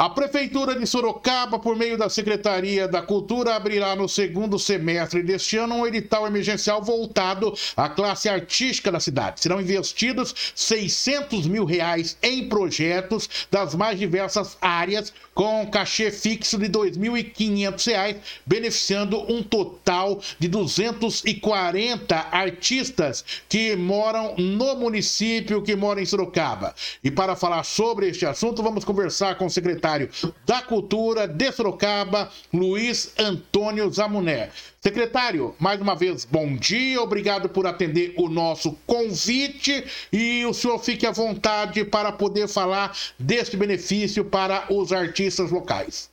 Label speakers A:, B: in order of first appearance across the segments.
A: A Prefeitura de Sorocaba, por meio da Secretaria da Cultura, abrirá no segundo semestre deste ano um edital emergencial voltado à classe artística da cidade. Serão investidos 600 mil reais em projetos das mais diversas áreas, com cachê fixo de R$ 2.500, beneficiando um total de 240 artistas que moram no município, que moram em Sorocaba. E para falar sobre este assunto, vamos conversar com o secretário secretário da Cultura de Sorocaba, Luiz Antônio Zamuné. Secretário, mais uma vez, bom dia, obrigado por atender o nosso convite e o senhor fique à vontade para poder falar deste benefício para os artistas locais.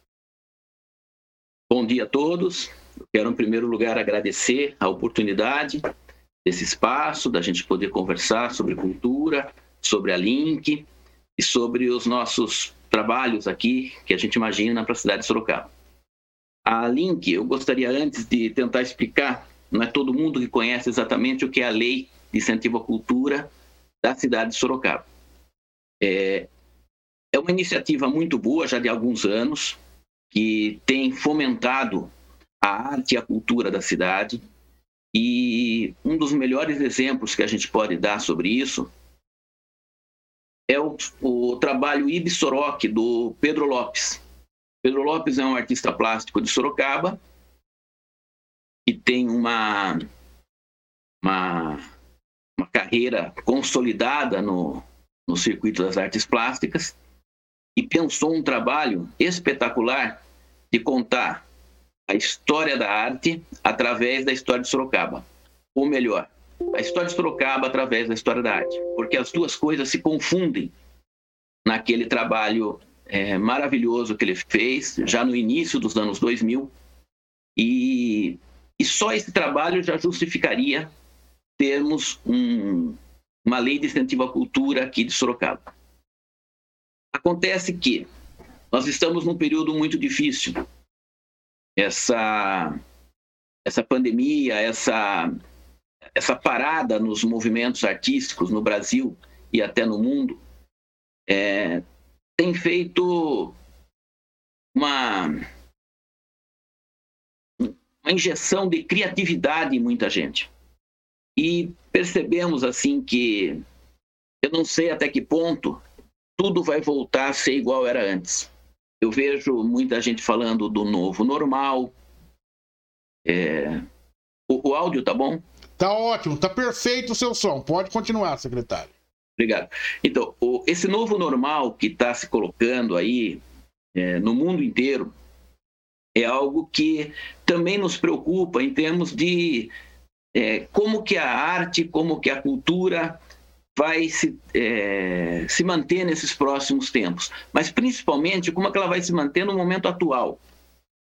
B: Bom dia a todos. quero, em primeiro lugar, agradecer a oportunidade desse espaço, da gente poder conversar sobre cultura, sobre a Link e sobre os nossos trabalhos aqui que a gente imagina para a cidade de Sorocaba. A Link, eu gostaria antes de tentar explicar, não é todo mundo que conhece exatamente o que é a lei de incentivo à cultura da cidade de Sorocaba. É, é uma iniciativa muito boa, já de alguns anos, que tem fomentado a arte e a cultura da cidade. E um dos melhores exemplos que a gente pode dar sobre isso é o, o trabalho Ibsoroc, do Pedro Lopes. Pedro Lopes é um artista plástico de Sorocaba que tem uma, uma, uma carreira consolidada no, no circuito das artes plásticas e pensou um trabalho espetacular de contar a história da arte através da história de Sorocaba. Ou melhor, a história de Sorocaba através da história da arte, porque as duas coisas se confundem naquele trabalho é, maravilhoso que ele fez já no início dos anos 2000 e, e só esse trabalho já justificaria termos um, uma lei de incentivo à cultura aqui de Sorocaba. Acontece que nós estamos num período muito difícil. Essa, essa pandemia, essa essa parada nos movimentos artísticos no Brasil e até no mundo é, tem feito uma, uma injeção de criatividade em muita gente. E percebemos assim que eu não sei até que ponto tudo vai voltar a ser igual era antes. Eu vejo muita gente falando do novo normal. É... O, o áudio tá bom?
A: Tá ótimo, tá perfeito o seu som. Pode continuar, secretário.
B: Obrigado. Então, o, esse novo normal que está se colocando aí é, no mundo inteiro é algo que também nos preocupa em termos de é, como que a arte, como que a cultura vai se, é, se manter nesses próximos tempos, mas principalmente como é que ela vai se manter no momento atual.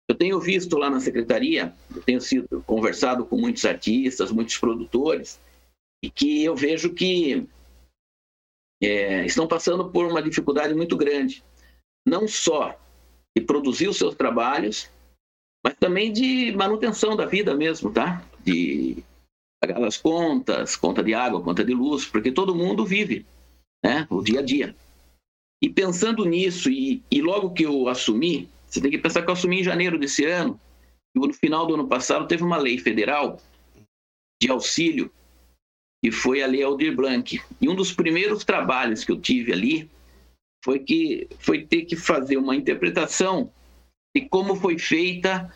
B: Eu tenho visto lá na secretaria, eu tenho sido conversado com muitos artistas, muitos produtores, e que eu vejo que é, estão passando por uma dificuldade muito grande, não só de produzir os seus trabalhos, mas também de manutenção da vida mesmo, tá? De pagar as contas, conta de água, conta de luz, porque todo mundo vive, né? O dia a dia. E pensando nisso, e, e logo que eu assumi, você tem que pensar que eu assumi em janeiro desse ano, e no final do ano passado teve uma lei federal de auxílio, que foi a Lei Aldir Blanc. E um dos primeiros trabalhos que eu tive ali foi que foi ter que fazer uma interpretação de como foi feita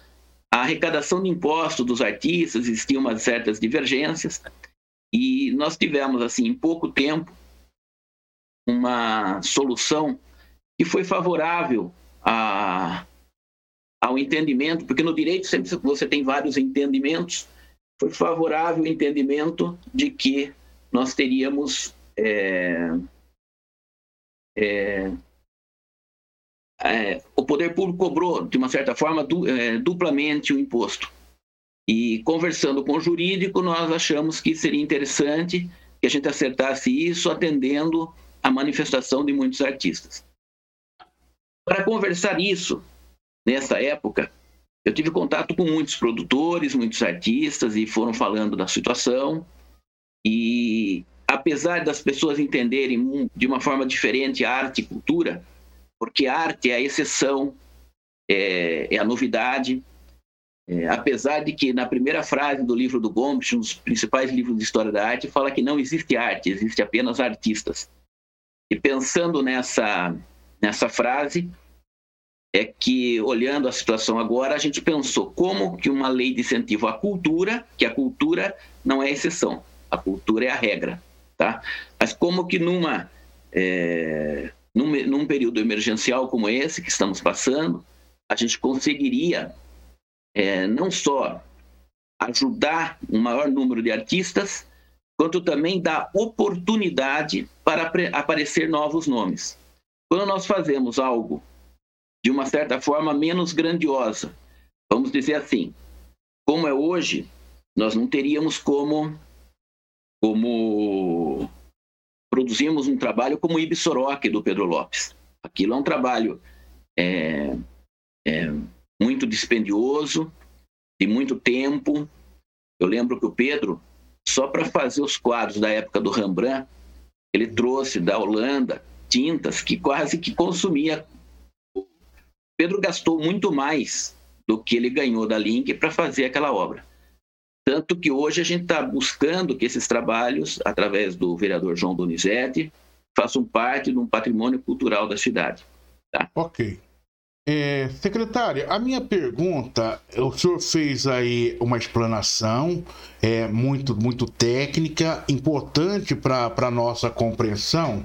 B: a arrecadação de impostos dos artistas, existiam umas certas divergências, e nós tivemos, assim, em pouco tempo, uma solução que foi favorável a, ao entendimento, porque no direito sempre você tem vários entendimentos, foi favorável o entendimento de que nós teríamos é, é, é, o poder público cobrou, de uma certa forma, du, é, duplamente o imposto. E conversando com o jurídico, nós achamos que seria interessante que a gente acertasse isso atendendo a manifestação de muitos artistas. Para conversar isso, nessa época, eu tive contato com muitos produtores, muitos artistas e foram falando da situação. E apesar das pessoas entenderem de uma forma diferente arte e cultura, porque arte é a exceção, é, é a novidade. É, apesar de que na primeira frase do livro do Gombrich, um dos principais livros de história da arte, fala que não existe arte, existe apenas artistas. E pensando nessa, nessa frase, é que, olhando a situação agora, a gente pensou como que uma lei de incentivo à cultura, que a cultura não é exceção, a cultura é a regra, tá? Mas como que numa, é, num, num período emergencial como esse que estamos passando, a gente conseguiria é, não só ajudar um maior número de artistas, quanto também dar oportunidade para aparecer novos nomes. Quando nós fazemos algo de uma certa forma menos grandiosa, vamos dizer assim, como é hoje, nós não teríamos como como produzirmos um trabalho como o Ibisoroque do Pedro Lopes. Aquilo é um trabalho é, é, muito dispendioso, de muito tempo. Eu lembro que o Pedro, só para fazer os quadros da época do Rembrandt, ele trouxe da Holanda tintas que quase que consumia. Pedro gastou muito mais do que ele ganhou da Link para fazer aquela obra. Tanto que hoje a gente está buscando que esses trabalhos, através do vereador João Donizete, façam parte de um patrimônio cultural da cidade. Tá?
A: Ok. É, secretária, a minha pergunta, o senhor fez aí uma explanação é, muito, muito técnica, importante para a nossa compreensão,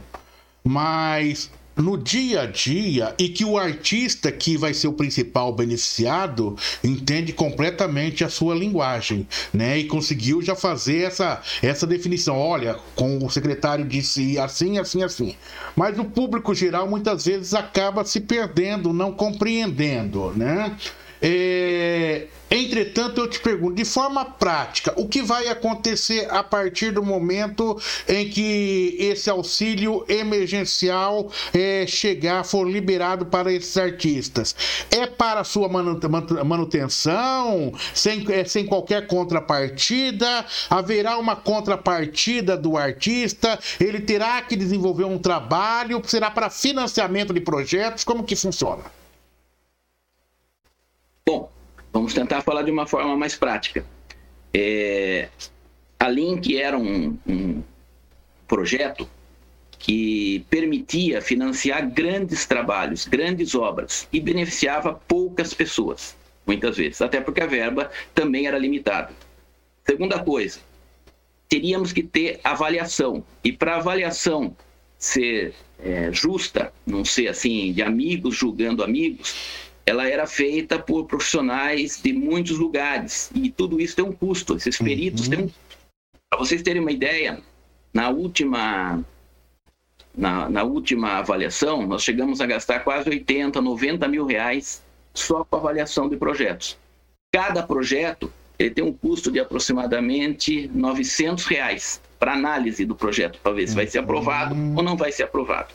A: mas no dia a dia e que o artista que vai ser o principal beneficiado entende completamente a sua linguagem, né? E conseguiu já fazer essa, essa definição. Olha, com o secretário disse assim, assim, assim. Mas o público geral muitas vezes acaba se perdendo, não compreendendo, né? É, entretanto, eu te pergunto, de forma prática, o que vai acontecer a partir do momento em que esse auxílio emergencial é, chegar, for liberado para esses artistas? É para sua manutenção, sem, é, sem qualquer contrapartida? Haverá uma contrapartida do artista? Ele terá que desenvolver um trabalho? Será para financiamento de projetos? Como que funciona?
B: Bom, vamos tentar falar de uma forma mais prática. É, a Link era um, um projeto que permitia financiar grandes trabalhos, grandes obras e beneficiava poucas pessoas, muitas vezes, até porque a verba também era limitada. Segunda coisa, teríamos que ter avaliação e para avaliação ser é, justa, não ser assim de amigos julgando amigos, ela era feita por profissionais de muitos lugares e tudo isso tem um custo. Esses peritos uhum. têm um... Para vocês terem uma ideia, na última na, na, última avaliação, nós chegamos a gastar quase 80, 90 mil reais só com avaliação de projetos. Cada projeto ele tem um custo de aproximadamente 900 reais para análise do projeto, para ver se vai ser aprovado ou não vai ser aprovado.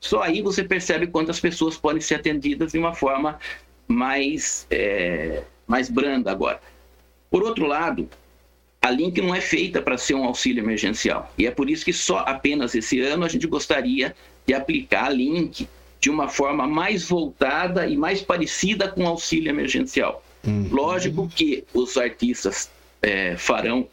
B: Só aí você percebe quantas pessoas podem ser atendidas de uma forma mais, é, mais branda agora. Por outro lado, a Link não é feita para ser um auxílio emergencial. E é por isso que só apenas esse ano a gente gostaria de aplicar a Link de uma forma mais voltada e mais parecida com o auxílio emergencial. Uhum. Lógico que os artistas é, farão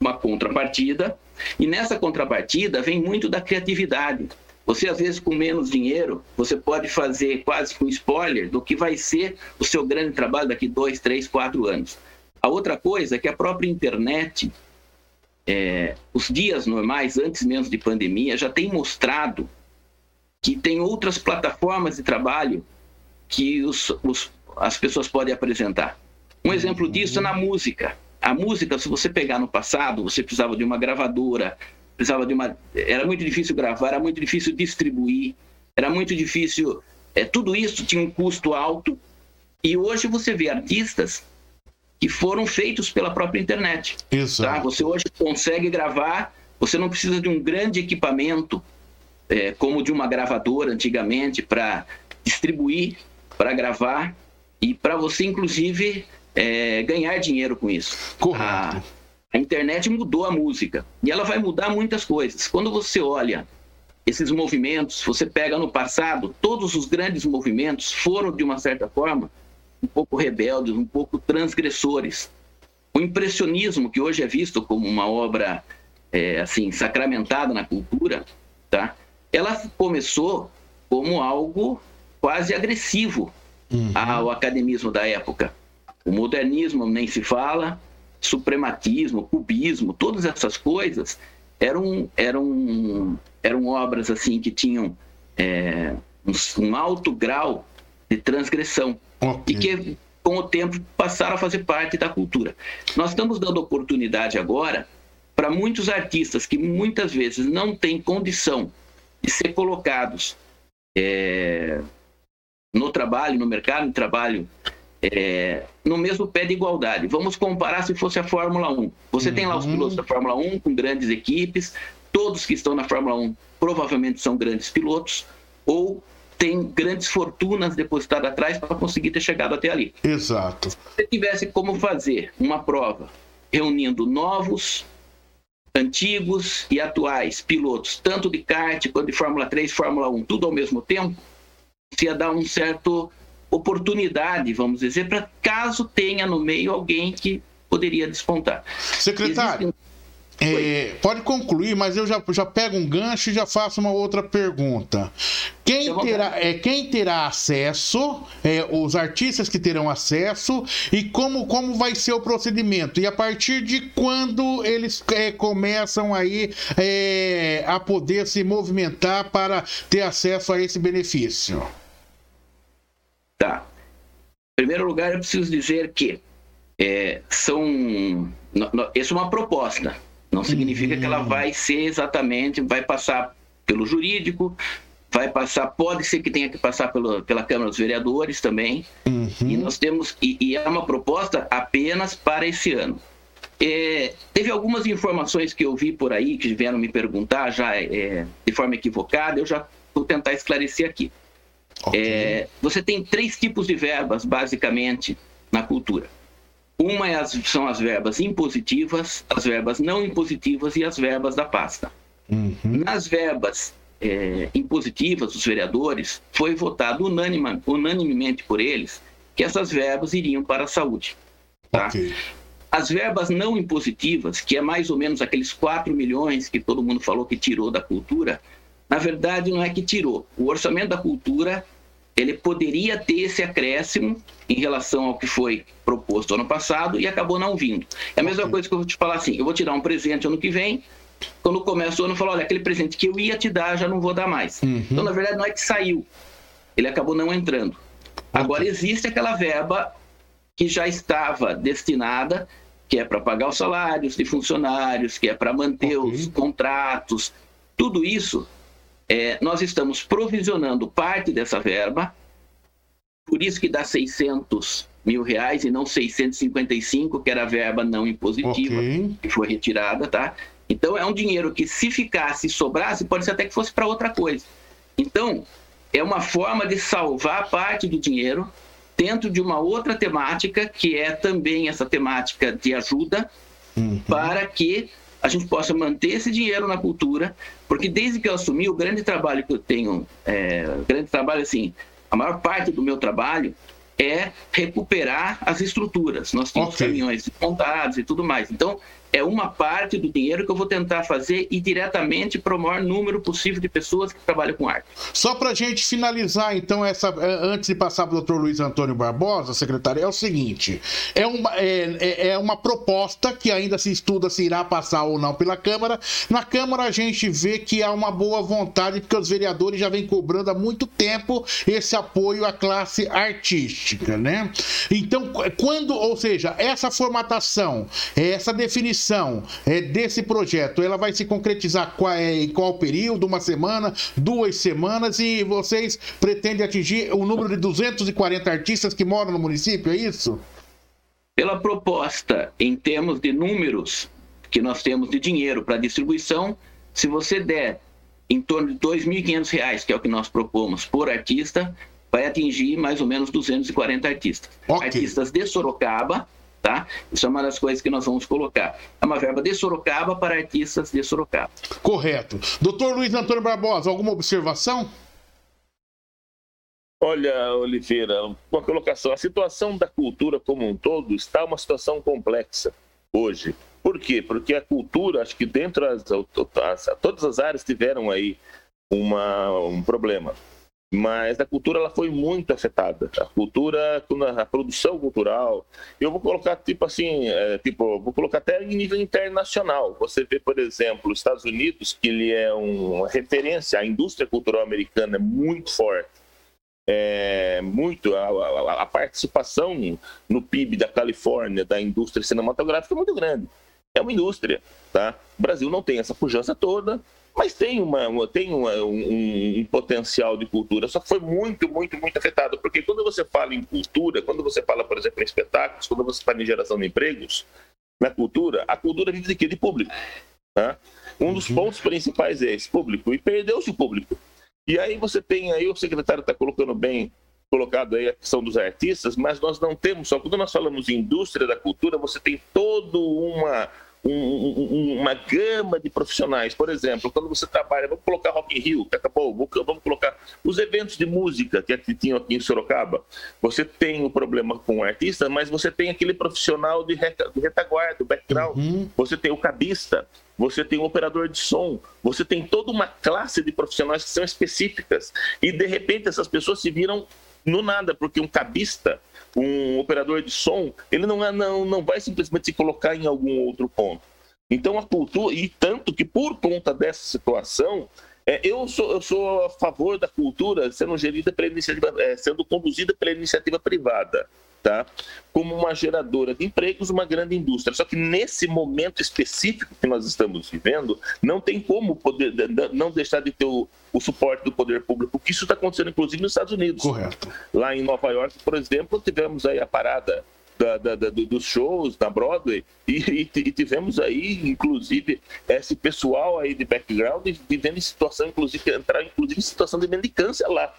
B: uma contrapartida, e nessa contrapartida vem muito da criatividade. Você, às vezes, com menos dinheiro, você pode fazer quase com spoiler do que vai ser o seu grande trabalho daqui dois, três, quatro anos. A outra coisa é que a própria internet, é, os dias normais, antes mesmo de pandemia, já tem mostrado que tem outras plataformas de trabalho que os, os, as pessoas podem apresentar. Um exemplo disso é na música. A música, se você pegar no passado, você precisava de uma gravadora, precisava de uma. Era muito difícil gravar, era muito difícil distribuir, era muito difícil. É, tudo isso tinha um custo alto. E hoje você vê artistas que foram feitos pela própria internet. Isso. Tá? Você hoje consegue gravar, você não precisa de um grande equipamento, é, como de uma gravadora antigamente, para distribuir, para gravar e para você, inclusive, é, ganhar dinheiro com isso.
A: Correto. A,
B: a internet mudou a música e ela vai mudar muitas coisas. Quando você olha esses movimentos, você pega no passado, todos os grandes movimentos foram, de uma certa forma, um pouco rebeldes, um pouco transgressores. O impressionismo, que hoje é visto como uma obra é, assim sacramentada na cultura, tá? ela começou como algo quase agressivo uhum. ao academismo da época. O modernismo nem se fala, suprematismo, cubismo, todas essas coisas eram, eram, eram obras assim que tinham é, um, um, alto grau de transgressão okay. e que com o tempo passaram a fazer parte da cultura. Nós estamos dando oportunidade agora para muitos artistas que muitas vezes não têm condição de ser colocados é, no trabalho, no mercado de trabalho, é, no mesmo pé de igualdade. Vamos comparar se fosse a Fórmula 1. Você uhum. tem lá os uhum. pilotos da Fórmula 1 com grandes equipes, todos que estão na Fórmula 1 provavelmente são grandes pilotos, ou tem grandes fortunas depositadas atrás para conseguir ter chegado até ali.
A: Exato.
B: Se você tivesse como fazer uma prova reunindo novos, antigos e atuais pilotos, tanto de kart quanto de Fórmula 3, Fórmula 1, tudo ao mesmo tempo, se ia dar um certo oportunidade, vamos dizer, para caso tenha no meio alguém que poderia despontar.
A: Secretário, é, pode concluir, mas eu já, já pego um gancho e já faço uma outra pergunta. Quem terá, é, quem terá acesso, é, os artistas que terão acesso e como, como vai ser o procedimento? E a partir de quando eles é, começam aí é, a poder se movimentar para ter acesso a esse benefício?
B: Em primeiro lugar, eu preciso dizer que é, são. No, no, isso é uma proposta. Não significa uhum. que ela uhum. vai ser exatamente, vai passar pelo jurídico, vai passar, pode ser que tenha que passar pelo, pela Câmara dos Vereadores também. Uhum. E nós temos, e, e, é uma proposta apenas para esse ano. É, teve algumas informações que eu vi por aí que vieram me perguntar já é, de forma equivocada, eu já vou tentar esclarecer aqui. Okay. É, você tem três tipos de verbas, basicamente, na cultura. Uma é as, são as verbas impositivas, as verbas não impositivas e as verbas da pasta. Uhum. Nas verbas é, impositivas, os vereadores, foi votado unânime, unanimemente por eles que essas verbas iriam para a saúde. Tá? Okay. As verbas não impositivas, que é mais ou menos aqueles 4 milhões que todo mundo falou que tirou da cultura, na verdade não é que tirou. O orçamento da cultura ele poderia ter esse acréscimo em relação ao que foi proposto ano passado e acabou não vindo. É a mesma coisa que eu vou te falar assim: eu vou te dar um presente ano que vem. Quando começa o ano, eu falo: olha, aquele presente que eu ia te dar, já não vou dar mais. Uhum. Então, na verdade, não é que saiu, ele acabou não entrando. Agora, existe aquela verba que já estava destinada, que é para pagar os salários de funcionários, que é para manter okay. os contratos. Tudo isso é, nós estamos provisionando parte dessa verba, por isso que dá 600 mil reais e não 655, que era a verba não impositiva, okay. que foi retirada, tá? Então é um dinheiro que se ficasse, sobrasse, pode ser até que fosse para outra coisa. Então, é uma forma de salvar parte do dinheiro dentro de uma outra temática, que é também essa temática de ajuda, uhum. para que a gente possa manter esse dinheiro na cultura, porque desde que eu assumi, o grande trabalho que eu tenho, é, o grande trabalho, assim, a maior parte do meu trabalho é recuperar as estruturas. Nós temos okay. caminhões montados e tudo mais. Então, é uma parte do dinheiro que eu vou tentar fazer e diretamente para o maior número possível de pessoas que trabalham com arte.
A: Só para a gente finalizar, então, essa, é, antes de passar para o doutor Luiz Antônio Barbosa, secretário, é o seguinte: é uma, é, é, é uma proposta que ainda se estuda se irá passar ou não pela Câmara. Na Câmara, a gente vê que há uma boa vontade, porque os vereadores já vêm cobrando há muito tempo esse apoio à classe artística, né? Então, quando, ou seja, essa formatação, essa definição é, desse projeto, ela vai se concretizar qual, é, em qual período? Uma semana, duas semanas? E vocês pretendem atingir o número de 240 artistas que moram no município, é isso?
B: Pela proposta, em termos de números que nós temos de dinheiro para distribuição, se você der em torno de R$ 2.500, que é o que nós propomos por artista, vai atingir mais ou menos 240 artistas. Okay. Artistas de Sorocaba, Tá? Isso é uma das coisas que nós vamos colocar. É uma verba de Sorocaba para artistas de Sorocaba.
A: Correto. Doutor Luiz Antônio Barbosa, alguma observação?
C: Olha, Oliveira, uma colocação. A situação da cultura como um todo está uma situação complexa hoje. Por quê? Porque a cultura, acho que dentro das todas as áreas tiveram aí uma, um problema mas a cultura ela foi muito afetada. A cultura, a produção cultural, eu vou colocar tipo assim, é, tipo, vou colocar até em nível internacional. Você vê, por exemplo, os Estados Unidos, que ele é uma referência, a indústria cultural americana é muito forte. É, muito a, a, a participação no PIB da Califórnia da indústria cinematográfica é muito grande. É uma indústria, tá? O Brasil não tem essa pujança toda, mas tem, uma, tem uma, um, um, potencial de cultura, só que foi muito, muito, muito afetado, porque quando você fala em cultura, quando você fala, por exemplo, em espetáculos, quando você fala em geração de empregos, na cultura, a cultura vive de quê? De público. Tá? Um dos uhum. pontos principais é esse, público, e perdeu-se o público. E aí você tem aí, o secretário está colocando bem colocado aí a questão dos artistas, mas nós não temos só, quando nós falamos em indústria da cultura, você tem toda uma um, uma gama de profissionais. Por exemplo, quando você trabalha, vamos colocar Rock in Rio, que acabou, vamos colocar os eventos de música que aqui tinham aqui em Sorocaba. Você tem o um problema com o artista, mas você tem aquele profissional de reta, retaguarda, background. Uhum. Você tem o cabista, você tem o operador de som, você tem toda uma classe de profissionais que são específicas. E de repente essas pessoas se viram no nada, porque um cabista um operador de som, ele não, é, não, não vai simplesmente se colocar em algum outro ponto. Então a cultura, e tanto que por conta dessa situação, é, eu, sou, eu sou a favor da cultura sendo gerida pela iniciativa, é, sendo conduzida pela iniciativa privada tá? como uma geradora de empregos, uma grande indústria. Só que nesse momento específico que nós estamos vivendo, não tem como poder, não deixar de ter o, o suporte do poder público, que isso está acontecendo inclusive nos Estados Unidos.
A: Correto.
C: Lá em Nova York, por exemplo, tivemos aí a parada da, da, da, dos shows na Broadway e, e, tivemos aí, inclusive, esse pessoal aí de background vivendo em situação, inclusive, entrar inclusive em situação de mendicância lá.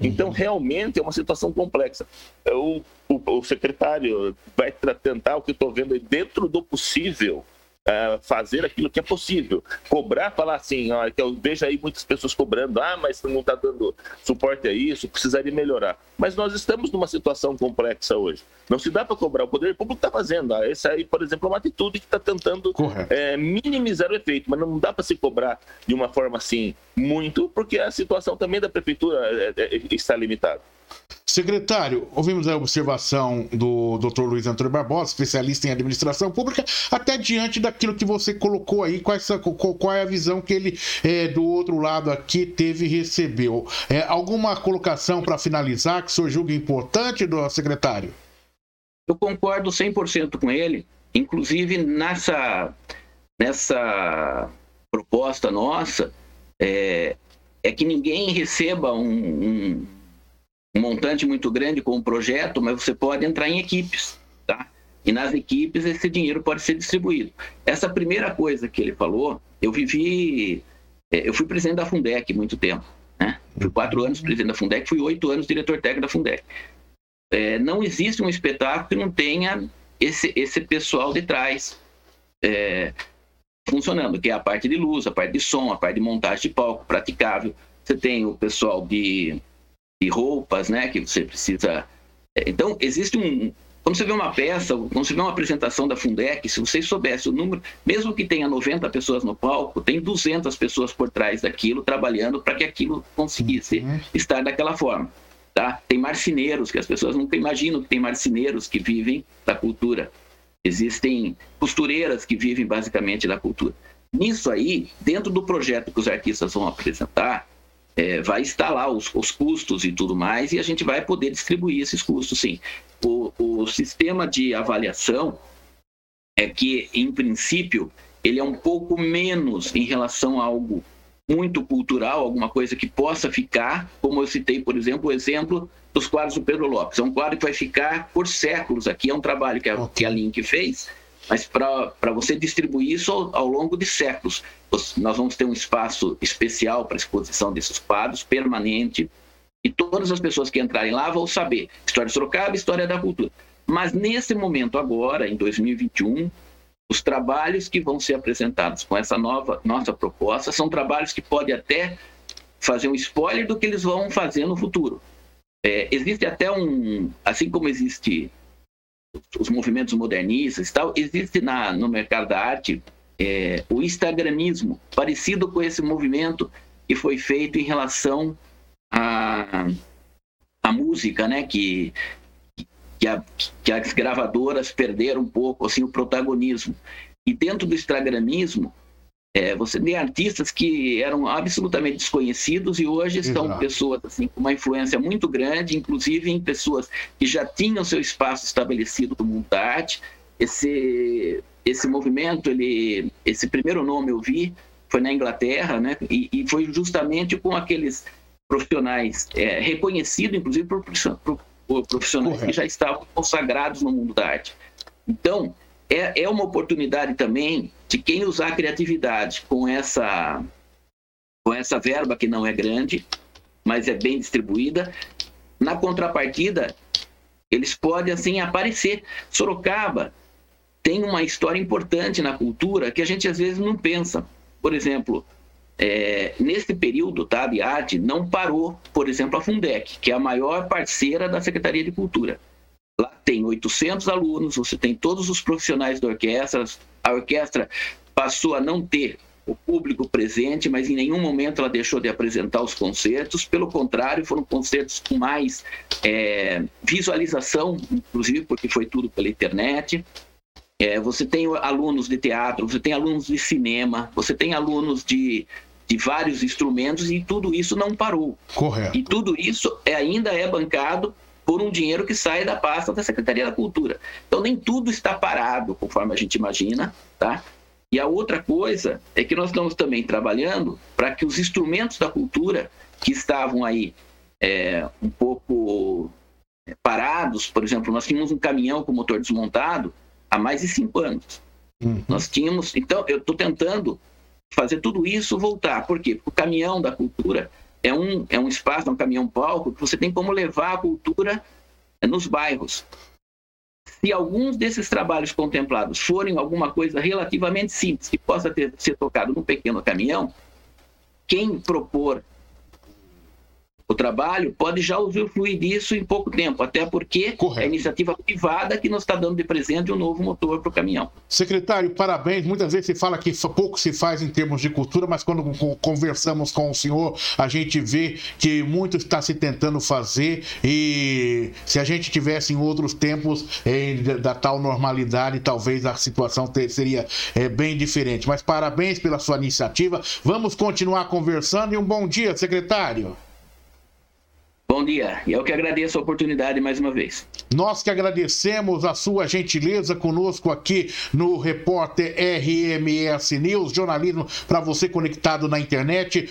C: Então, realmente é uma situação complexa. O, o, o secretário vai tentar, o que estou vendo, dentro do possível, Uh, fazer aquilo que é possível. Cobrar, falar assim, ó, que eu vejo aí muitas pessoas cobrando, ah, mas não está dando suporte a isso, precisaria melhorar. Mas nós estamos numa situação complexa hoje. Não se dá para cobrar, o poder público está fazendo. Ah, essa aí, por exemplo, é uma atitude que está tentando é, minimizar o efeito, mas não dá para se cobrar de uma forma assim muito, porque a situação também da prefeitura é, é, está limitada.
A: Secretário, ouvimos a observação do Dr. Luiz Antônio Barbosa, especialista em administração pública, até diante daquilo que você colocou aí, qual, qual é a visão que ele, é, do outro lado aqui, teve e recebeu. É, alguma colocação para finalizar que o senhor julga importante, do secretário?
B: Eu concordo 100% com ele, inclusive nessa, nessa proposta nossa, é, é que ninguém receba um, um um montante muito grande com o projeto, mas você pode entrar em equipes, tá? E nas equipes esse dinheiro pode ser distribuído. Essa primeira coisa que ele falou, eu vivi, é, eu fui presidente da Fundec muito tempo, né? Fui quatro anos presidente da Fundec, fui oito anos diretor técnico da Fundec. É, não existe um espetáculo que não tenha esse, esse pessoal de trás é, funcionando, que é a parte de luz, a parte de som, a parte de montagem de palco praticável. Você tem o pessoal de de roupas, né? Que você precisa. É, então, existe um. Quando você vê uma peça, quando você vê uma apresentação da Fundec, se vocês soubessem o número, mesmo que tenha 90 pessoas no palco, tem 200 pessoas por trás daquilo trabalhando para que aquilo conseguisse uhum. estar daquela forma. Tá? Tem marceneiros, que as pessoas nunca imaginam que tem marceneiros que vivem da cultura. Existem costureiras que vivem basicamente da cultura. Nisso aí, dentro do projeto que os artistas vão apresentar, é, vai lá os, os, custos e tudo mais, e a gente vai poder distribuir esses custos, sim. O, o sistema de avaliação é que, em princípio, ele é um pouco menos em relação a algo muito cultural, alguma coisa que possa ficar, como eu citei, por exemplo, o exemplo dos quadros do Pedro Lopes. É um quadro que vai ficar por séculos aqui, é um trabalho que a, que a Link fez, mas para você distribuir isso ao, ao, longo de séculos, nós vamos ter um espaço especial para exposição desses quadros, permanente, e todas as pessoas que entrarem lá vão saber história de Sorocaba, história da cultura. Mas nesse momento agora, em 2021, os trabalhos que vão ser apresentados com essa nova nossa proposta são trabalhos que podem até fazer um spoiler do que eles vão fazer no futuro. É, existe até um, assim como existe os movimentos modernistas e tal, existe na, no mercado da arte é, o instagramismo, parecido com esse movimento que foi feito em relação à, à música, né? Que, que, a, que as gravadoras perderam um pouco assim, o protagonismo. E dentro do instagramismo, é, você tem artistas que eram absolutamente desconhecidos e hoje Exato. são pessoas assim, com uma influência muito grande, inclusive em pessoas que já tinham seu espaço estabelecido no mundo da arte. Esse, esse movimento, ele, esse primeiro nome eu vi foi na Inglaterra, né? E, e foi justamente com aqueles profissionais é, reconhecidos, inclusive por, por, por profissionais Correto. que já estavam consagrados no mundo da arte. Então, é, é uma oportunidade também de quem usar a criatividade com essa, com essa verba que não é grande, mas é bem distribuída. Na contrapartida, eles podem assim aparecer. Sorocaba tem uma história importante na cultura que a gente às vezes não pensa. Por exemplo, é, nesse período tá, de arte, não parou, por exemplo, a Fundec, que é a maior parceira da Secretaria de Cultura. Tem 800 alunos, você tem todos os profissionais da orquestra. A orquestra passou a não ter o público presente, mas em nenhum momento ela deixou de apresentar os concertos. Pelo contrário, foram concertos com mais é, visualização, inclusive porque foi tudo pela internet. É, você tem alunos de teatro, você tem alunos de cinema, você tem alunos de, de vários instrumentos e tudo isso não parou.
A: Correto.
B: E tudo isso é, ainda é bancado por um dinheiro que sai da pasta da Secretaria da Cultura. Então nem tudo está parado, conforme a gente imagina, tá? E a outra coisa é que nós estamos também trabalhando para que os instrumentos da cultura que estavam aí é, um pouco é, parados, por exemplo, nós tínhamos um caminhão com motor desmontado há mais de cinco anos. Uhum. Nós tínhamos, então eu estou tentando fazer tudo isso voltar. Por quê? Porque o caminhão da cultura é um, é um espaço, é um caminhão-palco que você tem como levar a cultura nos bairros. Se alguns desses trabalhos contemplados forem alguma coisa relativamente simples, que possa ter, ser tocado num pequeno caminhão, quem propor trabalho pode já usufruir disso em pouco tempo, até porque Correto. é a iniciativa privada que nos está dando de presente um novo motor para o caminhão.
A: Secretário, parabéns. Muitas vezes se fala que pouco se faz em termos de cultura, mas quando conversamos com o senhor, a gente vê que muito está se tentando fazer e se a gente tivesse em outros tempos eh, da tal normalidade, talvez a situação ter, seria eh, bem diferente. Mas parabéns pela sua iniciativa. Vamos continuar conversando e um bom dia, secretário.
B: Bom dia, e eu que agradeço a oportunidade mais uma vez.
A: Nós que agradecemos a sua gentileza conosco aqui no Repórter RMS News, jornalismo para você conectado na internet.